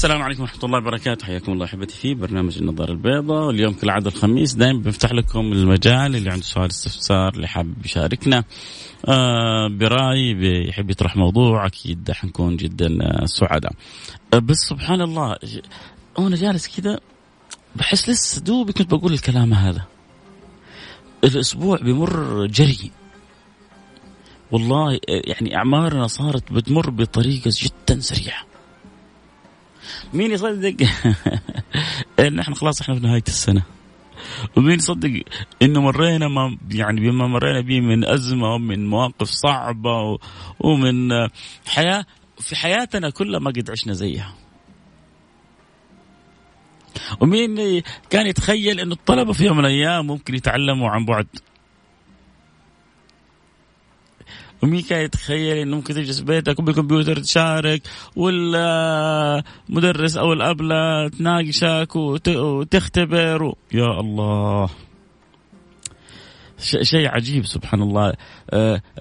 السلام عليكم ورحمة الله وبركاته. حياكم الله أحبتي في برنامج النظارة البيضاء. واليوم كالعادة الخميس دائما بنفتح لكم المجال اللي عنده سؤال استفسار اللي حابب يشاركنا. آه برأي بيحب يطرح موضوع أكيد حنكون جدا آه سعداء. آه بس سبحان الله وأنا جالس كذا بحس لسه دوبي كنت بقول الكلام هذا. الأسبوع بمر جري. والله يعني أعمارنا صارت بتمر بطريقة جدا سريعة. مين يصدق؟ إن إحنا خلاص إحنا في نهاية السنة. ومين يصدق؟ إنه مرينا ما يعني بما مرينا به من أزمة ومن مواقف صعبة ومن حياه في حياتنا كلها ما قد عشنا زيها. ومين كان يتخيل إنه الطلبة في يوم من الأيام ممكن يتعلموا عن بعد ومين كان يتخيل إنه ممكن تجلس بيتك وبالكمبيوتر تشارك والمدرس أو الأبلة تناقشك وتختبر و... يا الله. شيء عجيب سبحان الله.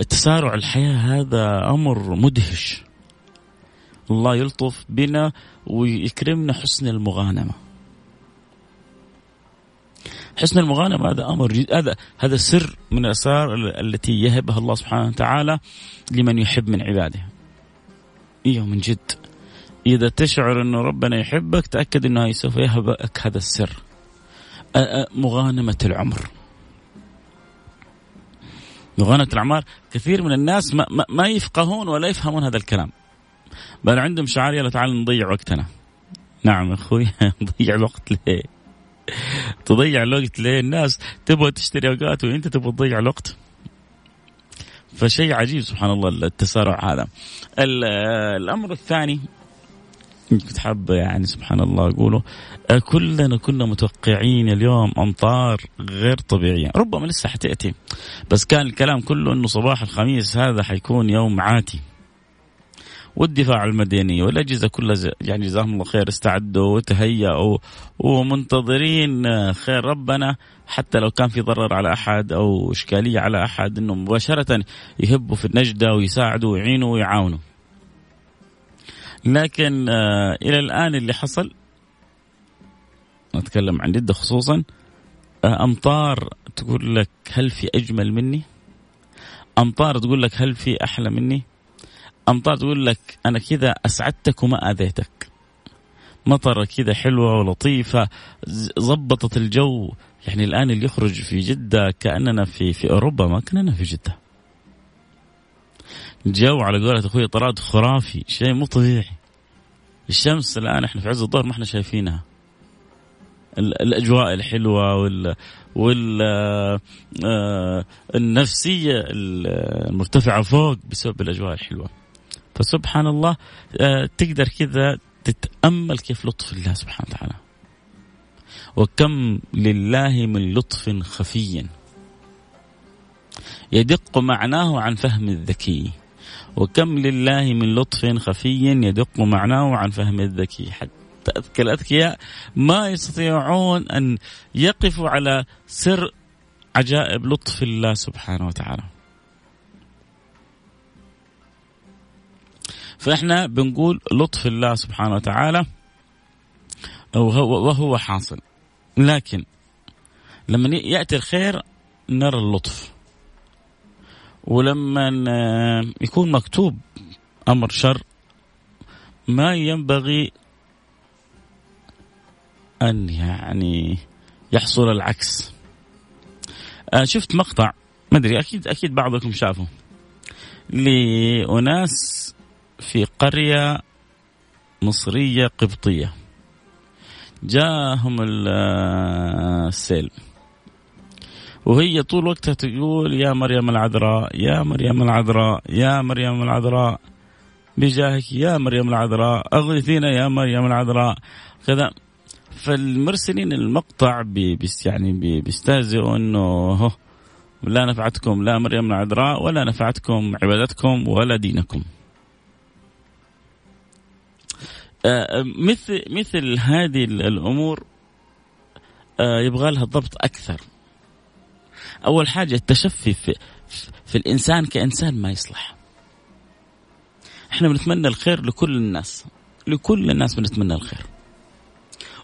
التسارع الحياة هذا أمر مدهش. الله يلطف بنا ويكرمنا حسن المغانمة. حسن المغانمة هذا أمر جد هذا هذا سر من الأسرار التي يهبها الله سبحانه وتعالى لمن يحب من عباده. أيوه من جد. إذا تشعر أنه ربنا يحبك تأكد أنه سوف يهبك هذا السر. مغانمة العمر. مغانمة الأعمار كثير من الناس ما, ما يفقهون ولا يفهمون هذا الكلام. بل عندهم شعار يلا تعال نضيع وقتنا. نعم أخوي نضيع الوقت ليه؟ تضيع الوقت ليه الناس تبغى تشتري أوقات وأنت تبغى تضيع الوقت. فشيء عجيب سبحان الله التسارع هذا. الأمر الثاني كنت حابة يعني سبحان الله أقوله. كلنا كنا متوقعين اليوم أمطار غير طبيعية. ربما لسه حتأتي. بس كان الكلام كله أنه صباح الخميس هذا حيكون يوم عاتي. والدفاع المدني والأجهزة كلها يعني جزاهم الله خير استعدوا وتهيأوا ومنتظرين خير ربنا حتى لو كان في ضرر على أحد أو إشكالية على أحد إنه مباشرة يهبوا في النجدة ويساعدوا ويعينوا ويعاونوا. لكن آه إلى الآن اللي حصل نتكلم عن جدة خصوصا آه أمطار تقول لك هل في أجمل مني؟ أمطار تقول لك هل في أحلى مني؟ أمطار تقول لك أنا كذا أسعدتك وما آذيتك. مطرة كذا حلوة ولطيفة ضبطت الجو. يعني الآن اللي يخرج في جدة كأننا في في أوروبا ما كأننا في جدة. الجو على قولة أخوي طراد خرافي شيء مو طبيعي. الشمس الآن إحنا في عز الظهر ما إحنا شايفينها. الأجواء الحلوة وال وال آه النفسية المرتفعة فوق بسبب الأجواء الحلوة. فسبحان الله آه تقدر كذا تتأمل كيف لطف الله سبحانه وتعالى. وكم لله من لطف خفي. يدق معناه عن فهم الذكي. وكم لله من لطف خفي يدق معناه عن فهم الذكي. حتى أذكى الأذكياء ما يستطيعون أن يقفوا على سر عجائب لطف الله سبحانه وتعالى. فإحنا بنقول لطف الله سبحانه وتعالى وهو, حاصل. لكن لما يأتي الخير نرى اللطف. ولما يكون مكتوب أمر شر ما ينبغي أن يعني يحصل العكس. شفت مقطع ما أدري أكيد أكيد بعضكم شافه لأناس في قرية مصرية قبطية. جاءهم السيل. وهي طول وقتها تقول يا مريم العذراء يا مريم العذراء يا مريم العذراء بجاهك يا مريم العذراء أغثينا يا مريم العذراء. كذا. فالمرسلين المقطع بيس يعني بيستهزئوا إنه لا نفعتكم لا مريم العذراء ولا نفعتكم عبادتكم ولا دينكم. مثل مثل هذه الأمور آه، يبغى لها ضبط أكثر. أول حاجة التشفي في, في الإنسان كإنسان ما يصلح. إحنا بنتمنى الخير لكل الناس لكل الناس بنتمنى الخير.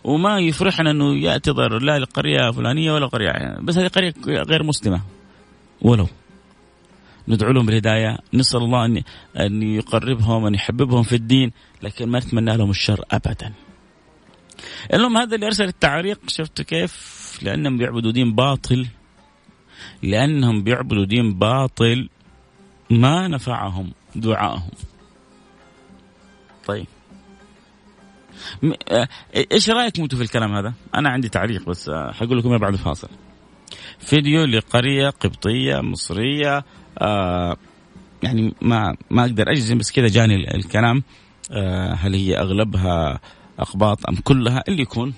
وما يفرحنا إنه ضرر لا لقرية فلانية ولا قرية بس هذه قرية غير مسلمة ولو ندعو لهم بالهداية نسأل الله ان أن يقربهم أن يحببهم في الدين لكن ما نتمنى لهم الشر ابدا. المهم هذا اللي أرسل التعليق شفت كيف؟ لأنهم بيعبدوا دين باطل لأنهم بيعبدوا دين باطل ما نفعهم دعائهم. طيب آه، إيش رايكم أنتم في الكلام هذا؟ أنا عندي تعليق بس آه، حقول لكم بعد الفاصل. فيديو لقرية قبطية مصرية آه يعني ما ما أقدر أجزم بس كذا جاني الكلام. آه هل هي أغلبها أقباط أم كلها؟ اللي يكون.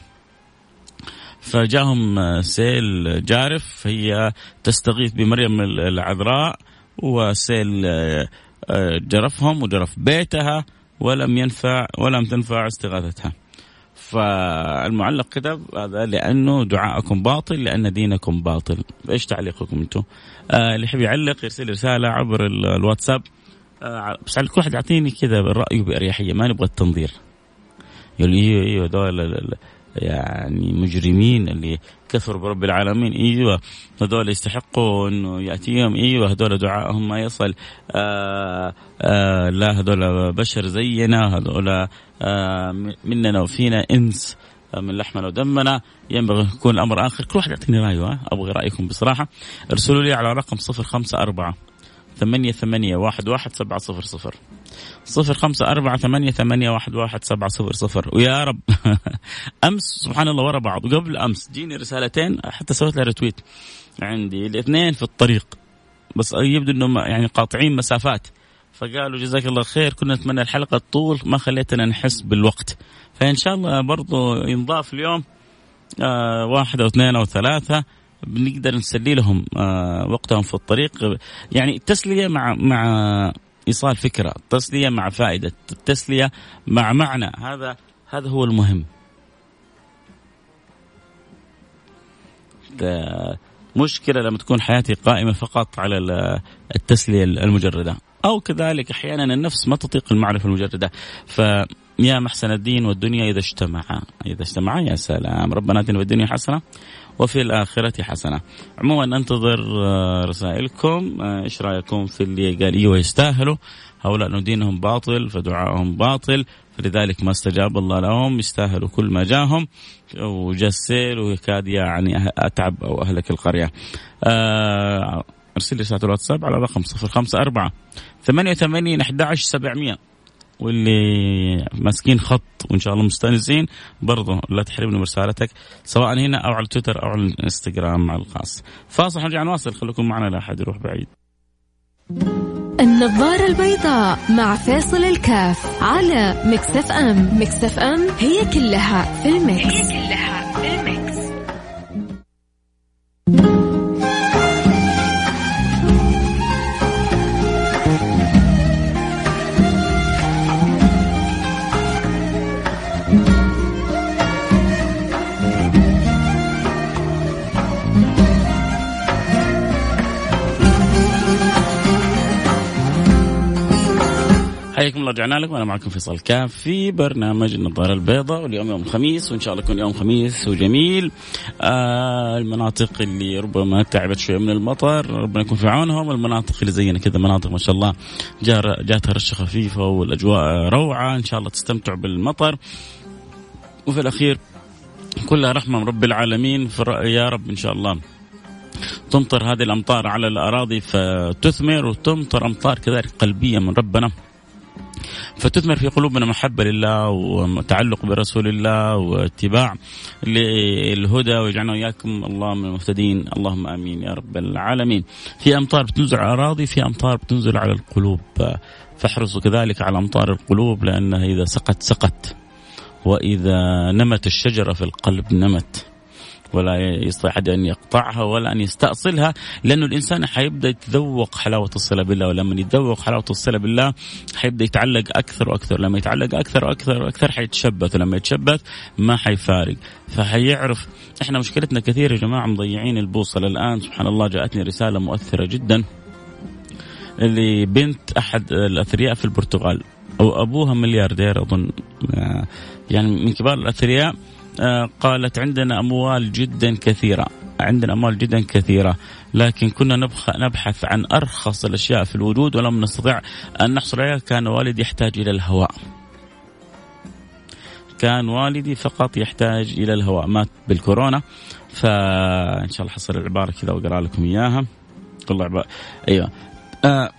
فجاهم آه، سيل جارف هي تستغيث بمريم العذراء وسيل آه، آه، جرفهم وجرف بيتها ولم ينفع ولم تنفع استغاثتها. فالمعلق كتب هذا لأنه دعاءكم باطل لأن دينكم باطل. إيش تعليقكم أنتم؟ آه اللي يحب يعلق يرسل رسالة عبر الواتساب. آه بس على كل واحد يعطيني كذا رايه بأريحية ما نبغى التنظير. يقول أيوه أيوه دول يعني مجرمين اللي كفروا برب العالمين. إيوه هذول يستحقوا إنه يأتيهم. إيوه هذول دعائهم ما يصل. آآ آآ لا هذول بشر زينا هذول مننا وفينا إنس من لحمنا ودمنا. ينبغي يكون الأمر آخر. كل واحد يعطيني رأيه أبغى رأيكم بصراحة. ارسلوا لي على رقم 054 ثمانية ثمانية واحد واحد سبعة صفر صفر. صفر خمسة أربعة ثمانية ثمانية واحد واحد سبعة صفر صفر. ويا رب. أمس سبحان الله ورا بعض. وقبل أمس جيني رسالتين حتى سويت لها ريتويت عندي الاثنين في الطريق. بس يبدو إنهم يعني قاطعين مسافات. فقالوا جزاك الله خير كنا نتمنى الحلقة طول ما خليتنا نحس بالوقت. فإن شاء الله برضو ينضاف اليوم. آه واحد أو اثنين أو ثلاثة. بنقدر نسلي لهم آه وقتهم في الطريق. يعني التسلية مع مع إيصال فكرة التسلية مع فائدة التسلية مع معنى هذا هذا هو المهم. مشكلة لما تكون حياتي قائمة فقط على التسلية المجردة. أو كذلك أحيانا النفس ما تطيق المعرفة المجردة. ف يا محسن الدين والدنيا إذا اجتمعا إذا اجتمعا يا سلام. ربنا آتنا في الدنيا حسنة وفي الآخرة حسنة. عموما أنتظر آه، رسائلكم. آه، إيش رأيكم في اللي قال إيوه يستاهلوا؟ هؤلاء دينهم باطل فدعائهم باطل فلذلك ما استجاب الله لهم يستاهلوا كل ما جاهم وجا السيل ويكاد يعني أه-، أتعب أو أهلك القرية. أرسل لي رسالة الواتساب على رقم 054 88 11 700 واللي ماسكين خط وإن شاء الله مستأنسين برضو لا تحرمنا من رسالتك سواء هنا أو على تويتر أو على الإنستغرام الخاص. فاصل نرجع نواصل خليكم معنا لا أحد يروح بعيد. النظارة البيضاء مع فاصل الكاف على مكسف إم. مكسف إم هي كلها في المكس هي كلها في المكس الله رجعنا لكم. أنا معكم فيصل كاف في برنامج النظارة البيضاء واليوم يوم الخميس وإن شاء الله يكون يوم خميس وجميل. آه المناطق اللي ربما تعبت شوية من المطر ربنا يكون في عونهم. المناطق اللي زينا كذا مناطق ما شاء الله جاتها رشة خفيفة والأجواء روعة. إن شاء الله تستمتعوا بالمطر. وفي الأخير كلها رحمة من رب العالمين. يا رب إن شاء الله تمطر هذه الأمطار على الأراضي فتثمر وتمطر أمطار كذلك قلبية من ربنا. فتثمر في قلوبنا محبة لله وتعلق برسول الله واتباع للهدى ويجعلنا وإياكم الله من المهتدين اللهم آمين يا رب العالمين. في أمطار بتنزل على الأراضي في أمطار بتنزل على القلوب. فاحرصوا كذلك على أمطار القلوب لأنها إذا سقت سقت. وإذا نمت الشجرة في القلب نمت. ولا يستطيع أحد أن يقطعها ولا أن يستأصلها لأنه الإنسان حيبدأ يتذوق حلاوة الصلة بالله ولما يتذوق حلاوة الصلة بالله حيبدأ يتعلق أكثر وأكثر لما يتعلق أكثر وأكثر وأكثر حيتشبث ولما يتشبث ما حيفارق. فحيعرف إحنا مشكلتنا كثير يا جماعة مضيعين البوصلة. الآن سبحان الله جاءتني رسالة مؤثرة جدا لبنت أحد الأثرياء في البرتغال وأبوها ملياردير أظن آه، يعني من كبار الأثرياء قالت عندنا أموال جدا كثيرة. عندنا أموال جدا كثيرة. لكن كنا نبحث عن أرخص الأشياء في الوجود ولم نستطع أن نحصل عليها. كان والدي يحتاج إلى الهواء. كان والدي فقط يحتاج إلى الهواء. مات بالكورونا. فإن شاء الله حصل العبارة كذا وأقرأ لكم إياها. كل عبارة أيوة. آه.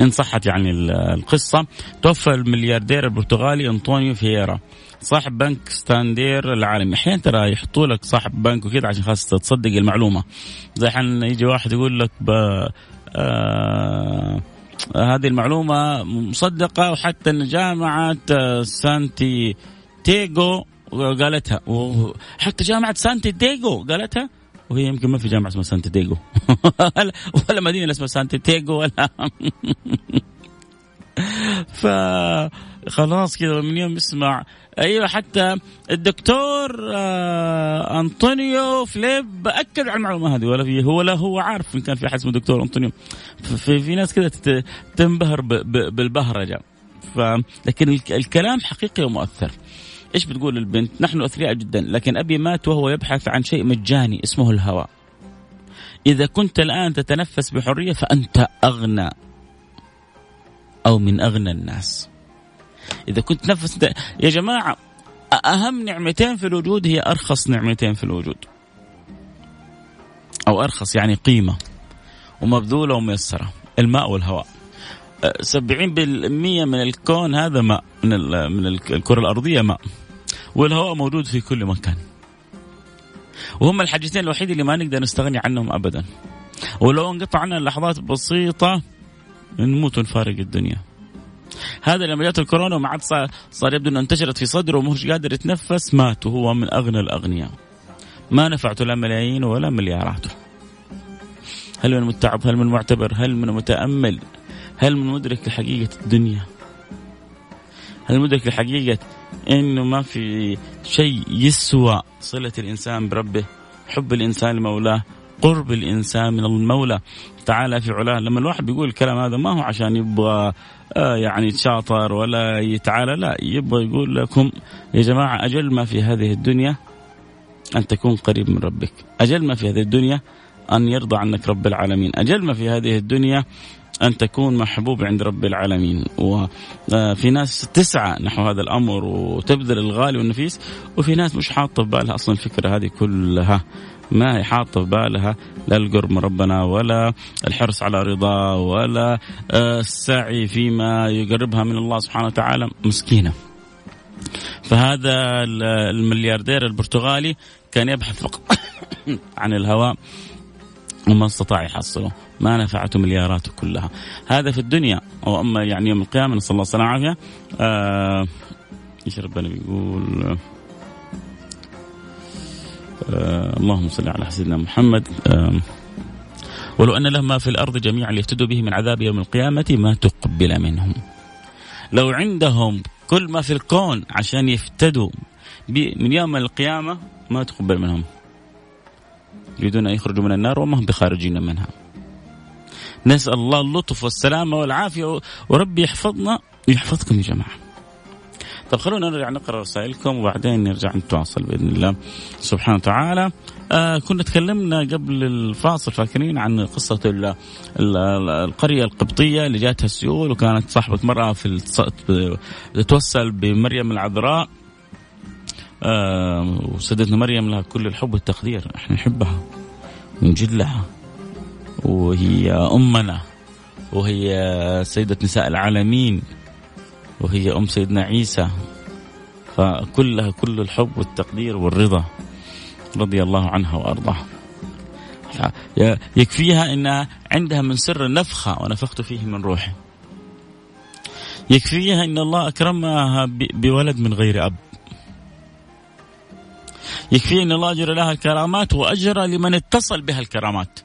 إن صحت يعني القصة. توفى الملياردير البرتغالي أنطونيو فييرا صاحب بنك ستاندير العالمي. أحيانا ترى يحطوا لك صاحب بنك وكذا عشان خاص تصدق المعلومة. زي حين يجي واحد يقول لك ب... آه... هذه المعلومة مصدقة وحتى إن جامعة سانتي تيجو قالتها. وحتى جامعة سانتي تيجو قالتها. وهي يمكن ما في جامعة اسمها سانتي تيجو ولا مدينة اسمها سانتي تيجو ولا فخلاص كذا من يوم يسمع. أيوه حتى الدكتور آه أنطونيو فليب أكد على المعلومة هذه ولا في هو لا هو عارف إن كان في أحد اسمه دكتور أنطونيو. في, في ناس كذا تنبهر بالبهرجة. ف لكن الكلام حقيقي ومؤثر. إيش بتقول البنت؟ نحن أثرياء جدا لكن أبي مات وهو يبحث عن شيء مجاني اسمه الهواء. إذا كنت الآن تتنفس بحرية فأنت أغنى أو من أغنى الناس. إذا كنت تنفس يا جماعة أهم نعمتين في الوجود هي أرخص نعمتين في الوجود. أو أرخص يعني قيمة ومبذولة وميسرة الماء والهواء. 70% من الكون هذا ماء من من الكرة الأرضية ماء. والهواء موجود في كل مكان. وهم الحاجتين الوحيدة اللي ما نقدر نستغني عنهم ابدا. ولو انقطع عنا لحظات بسيطة نموت ونفارق الدنيا. هذا لما جات الكورونا وما عاد صار يبدو إنه انتشرت في صدره ومش قادر يتنفس مات وهو من أغنى الأغنياء. ما نفعته لا ملايين ولا ملياراته هل من متعب؟ هل من معتبر؟ هل من متأمل؟ هل من مدرك لحقيقه الدنيا؟ هل مدرك لحقيقه إنه ما في شيء يسوى صلة الإنسان بربه؟ حب الإنسان لمولاه قرب الإنسان من المولى. تعالى في علاه لما الواحد بيقول الكلام هذا ما هو عشان يبغى آه يعني يتشاطر ولا يتعالى لا يبغى يقول لكم يا جماعة أجل ما في هذه الدنيا أن تكون قريب من ربك. أجل ما في هذه الدنيا أن يرضى عنك رب العالمين. أجل ما في هذه الدنيا أن تكون محبوب عند رب العالمين. وفي ناس تسعى نحو هذا الأمر وتبذل الغالي والنفيس وفي ناس مش حاطة في بالها أصلا الفكرة هذه كلها. ما هي حاطة في بالها لا القرب من ربنا ولا الحرص على رضاه ولا السعي فيما يقربها من الله سبحانه وتعالى. مسكينة. فهذا الملياردير البرتغالي كان يبحث فقط عن الهواء. وما استطاع يحصله. ما نفعته ملياراته كلها. هذا في الدنيا. وأما يعني يوم القيامة نسأل الله السلامة والعافية. آه إيش ربنا بيقول؟ آه اللهم صل على سيدنا محمد. آه ولو أن لهم ما في الأرض جميعا ليفتدوا به من عذاب يوم القيامة ما تقبل منهم. لو عندهم كل ما في الكون عشان يفتدوا من يوم القيامة ما تقبل منهم. يريدون أن يخرجوا من النار وما هم بخارجين منها. نسأل الله اللطف والسلامة والعافية وربي يحفظنا ويحفظكم يا جماعة. طب خلونا نرجع نقرأ رسائلكم وبعدين نرجع نتواصل بإذن الله سبحانه وتعالى. آه كنا تكلمنا قبل الفاصل فاكرين عن قصة ال ال القرية القبطية اللي جاتها السيول وكانت صاحبة مرأة في تتوسل بمريم العذراء. آه وسيدتنا مريم لها كل الحب والتقدير. إحنا نحبها ونجلها وهي أمنا وهي سيدة نساء العالمين وهي أم سيدنا عيسى. فكلها كل الحب والتقدير والرضا رضي الله عنها وأرضاها. يكفيها أنها عندها من سر النفخة ونفخت فيه من روحي. يكفيها أن الله أكرمها بولد من غير أب. يكفي أن الله أجر لها الكرامات وأجر لمن اتصل بها الكرامات.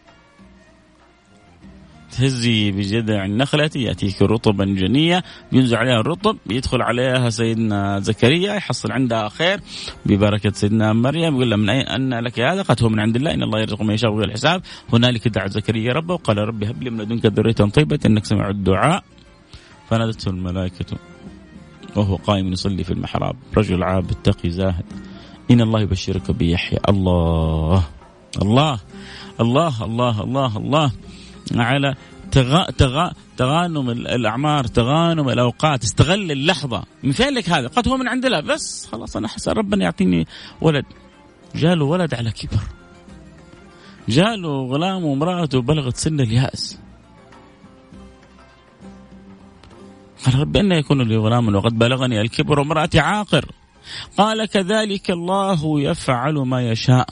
تهزي بجذع النخلة يأتيك رطبا جنية ينزع عليها الرطب يدخل عليها سيدنا زكريا يحصل عندها خير ببركة سيدنا مريم يقول لها من أين أن لك هذا؟ قد هو من عند الله إن الله يرزق من يشاء بغير الحساب. هنالك دعا زكريا ربه وقال ربي هب لي من لدنك ذرية طيبة إنك سمع الدعاء. فنادته الملائكة وهو قائم يصلي في المحراب. رجل عابد تقي زاهد. إن الله يبشرك بيحيى. الله. الله. الله. الله. الله. الله. على تغا تغا تغانم الأعمار تغانم الأوقات. استغل اللحظة. من فين لك هذا. قد هو من عند الله. بس خلاص أنا حسن ربنا يعطيني ولد. جاله ولد على كبر. جاله غلام وامراته بلغت سن اليأس. قال رب أن يكون لي غلام وقد بلغني الكبر وامرأتي عاقر. قال كذلك الله يفعل ما يشاء.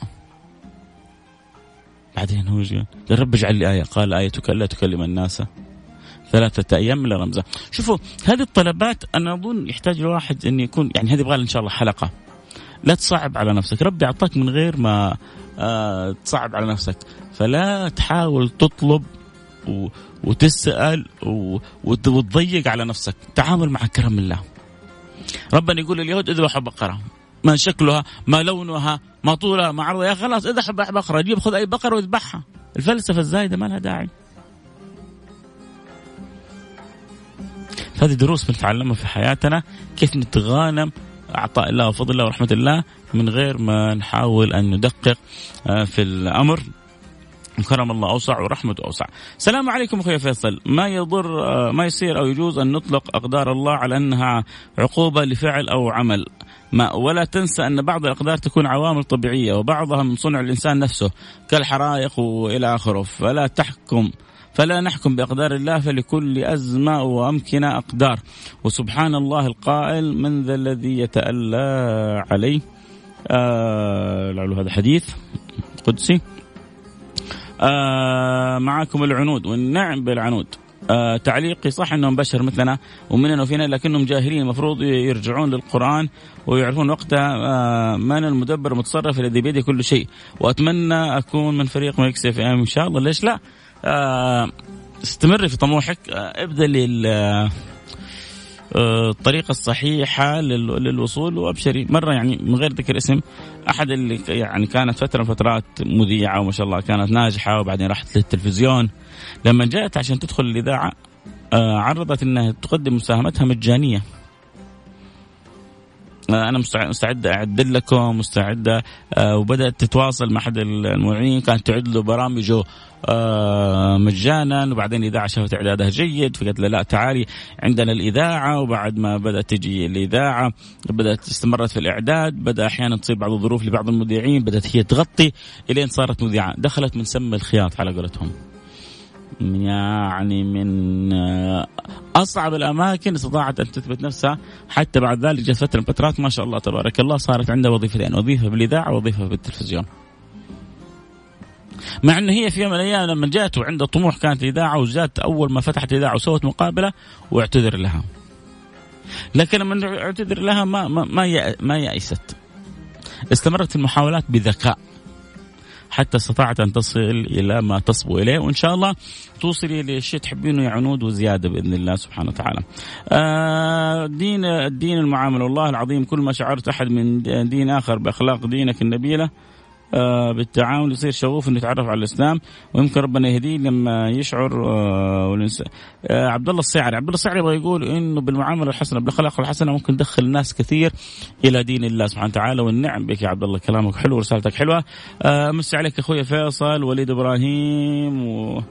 بعدين هو رب اجعل لي آية. قال آيتك ألا تكلم الناس ثلاثة أيام إلا رمزة شوفوا هذه الطلبات أنا أظن يحتاج الواحد أن يكون يعني هذه يبغى إن شاء الله حلقة. لا تصعب على نفسك. ربي أعطاك من غير ما آه تصعب على نفسك. فلا تحاول تطلب و... وتسأل. وتضيق على نفسك. تعامل مع كرم الله. ربنا يقول لليهود اذبحوا بقرة. ما شكلها ما لونها ما طولها ما عرضها. يا خلاص اذبح بقرة. جيب خذ أي بقرة واذبحها. الفلسفة الزايدة ما لها داعي. هذه دروس بنتعلمها في حياتنا. كيف نتغانم. عطاء الله وفضل الله ورحمة الله. من غير ما نحاول أن ندقق آه، في الأمر. كرم الله أوسع ورحمته أوسع. السلام عليكم أخوي فيصل، ما يضر آه، ما يصير أو يجوز أن نطلق أقدار الله على أنها عقوبة لفعل أو عمل. ما ولا تنسى أن بعض الأقدار تكون عوامل طبيعية وبعضها من صنع الإنسان نفسه كالحرائق وإلى آخره، فلا تحكم فلا نحكم بأقدار الله فلكل أزمة وأمكنة أقدار. وسبحان الله القائل من ذا الذي يتألى عليه؟ آه هذا حديث قدسي. معاكم العنود والنعم بالعنود. آه تعليقي صح إنهم بشر مثلنا ومننا وفينا لكنهم جاهلين المفروض يرجعون للقرآن ويعرفون وقتها آه من المدبر المتصرف الذي بيده كل شيء. وأتمنى أكون من فريق Mix FM. إن شاء الله ليش لا؟ آه استمري في طموحك آه لل آه، الصحيحة للوصول وأبشري. مرة يعني من غير ذكر اسم أحد اللي يعني كانت فترة من فترات مذيعة وما شاء الله كانت ناجحة وبعدين راحت للتلفزيون. لما جاءت عشان تدخل الإذاعة آه، عرضت أنها تقدم مساهمتها مجانية. آه، أنا مستعد اعد لكم مستعده وبدأت تتواصل مع أحد المعينين كانت تعد له برامجه آه، مجانا وبعدين الاذاعه شافت اعدادها جيد فقالت له لا تعالي عندنا الإذاعة وبعد ما بدأت تجي الإذاعة بدأت استمرت في الإعداد بدأ أحيانا تصير بعض الظروف لبعض المذيعين بدأت هي تغطي إلين صارت مذيعة. دخلت من سم الخياط على قولتهم. يعني من آه، أصعب الأماكن استطاعت أن تثبت نفسها حتى بعد ذلك جت فترة من فترات ما شاء الله تبارك الله صارت عندها وظيفتين وظيفة بالإذاعة ووظيفة بالتلفزيون. مع إنه هي في يوم من الأيام لما جات وعندها طموح كانت اذاعه وجات أول ما فتحت اذاعه وسوت مقابلة واعتذر لها. لكن لما اعتذر لها ما ما ما, ما يأست. استمرت المحاولات بذكاء. حتى استطاعت أن تصل إلى ما تصبو إليه وإن شاء الله توصلي لشيء تحبينه يا عنود وزيادة بإذن الله سبحانه وتعالى. آه دين الدين المعاملة والله العظيم كل ما شعرت أحد من دين آخر بأخلاق دينك النبيلة آه، بالتعاون يصير شغوف إنه يتعرف على الإسلام ويمكن ربنا يهديه لما يشعر آه، آه، عبد الله السعري. عبد الله السعري يبغى يقول إنه بالمعاملة الحسنة بالأخلاق الحسنة ممكن تدخل ناس كثير إلى دين الله سبحانه وتعالى والنعم بك يا عبد الله كلامك حلو ورسالتك حلوة. امسي عليك أخوي فيصل وليد إبراهيم و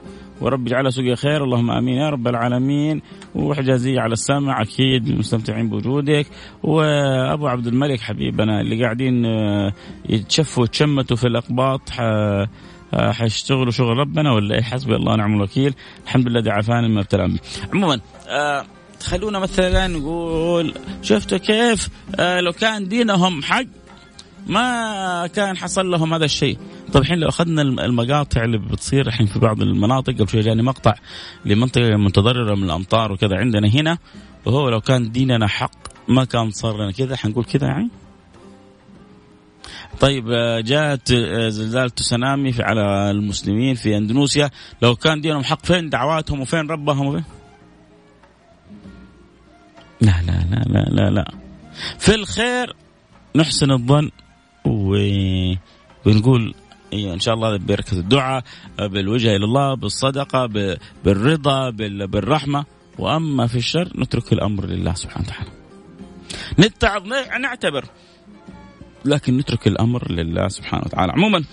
ورب يجعلها سوقي خير. اللهم آمين يا رب العالمين. وحجازية على السمع أكيد مستمتعين بوجودك. وأبو عبد الملك حبيبنا اللي قاعدين آه، يتشفوا ويتشمتوا في الأقباط آه، حيشتغلوا شغل ربنا ولا إيه؟ حسبي الله ونعم الوكيل. الحمد لله الذي عافاني مما ابتلى عموما آه خلونا مثلا نقول شفتوا كيف؟ آه لو كان دينهم حق ما كان حصل لهم هذا الشيء. طيب الحين لو أخذنا المقاطع اللي بتصير الحين في بعض المناطق قبل شوي جاني مقطع لمنطقة متضررة من الأمطار وكذا عندنا هنا وهو لو كان ديننا حق ما كان صار لنا كذا حنقول كذا يعني؟ طيب آه، جاءت آه، زلزال تسونامي على المسلمين في أندونيسيا. لو كان دينهم حق فين دعواتهم وفين ربهم وفين؟ لا لا لا لا لا لا. في الخير نحسن الظن ونقول إيه إن شاء الله ببركه الدعاء بالوجهه إلى الله بالصدقة بالرضا بالرحمة. وأما في الشر نترك الأمر لله سبحانه وتعالى. نتعظ نعتبر لكن نترك الأمر لله سبحانه وتعالى. عموما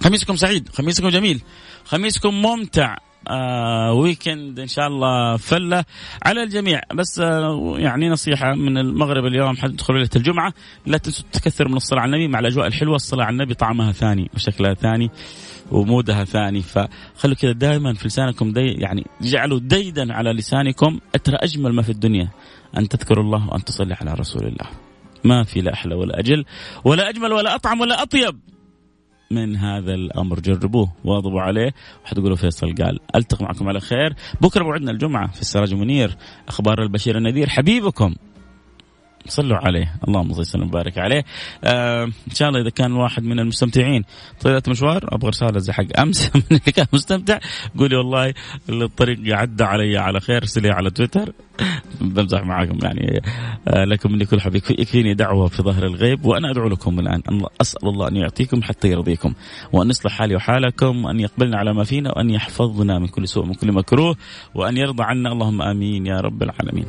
خميسكم سعيد، خميسكم جميل، خميسكم ممتع، آه ويكند إن شاء الله فلة على الجميع. بس آه يعني نصيحة من المغرب اليوم حتى تدخلوا ليلة الجمعة لا تنسوا تكثروا من الصلاة على النبي مع الأجواء الحلوة. الصلاة على النبي طعمها ثاني وشكلها ثاني ومودها ثاني. فخلوا كذا دائما في لسانكم دي يعني جعلوا ديدا على لسانكم. ترى أجمل ما في الدنيا أن تذكروا الله وأن تصلي على رسول الله. ما في لا أحلى ولا أجل ولا أجمل ولا أطعم ولا أطيب. من هذا الأمر جربوه واظبوا عليه. وحتقولوا فيصل قال ألتقي معكم على خير. بكرة موعدنا الجمعة في السراج منير أخبار البشير النذير. حبيبكم. صلوا عليه. اللهم صل وسلم وبارك عليه. آه إن شاء الله إذا كان واحد من المستمتعين. طلعت مشوار؟ أبغى رسالة زي حق أمس. من اللي كان مستمتع قولي والله الطريق عدى علي على خير ارسلي على تويتر. بمزح معاكم يعني. آه لكم مني كل حب. يكفيني دعوة في ظهر الغيب وأنا أدعو لكم الآن. أسأل الله أن يعطيكم حتى يرضيكم وأن يصلح حالي وحالكم وأن يقبلنا على ما فينا وأن يحفظنا من كل سوء من كل مكروه وأن يرضى عنا. اللهم آمين يا رب العالمين.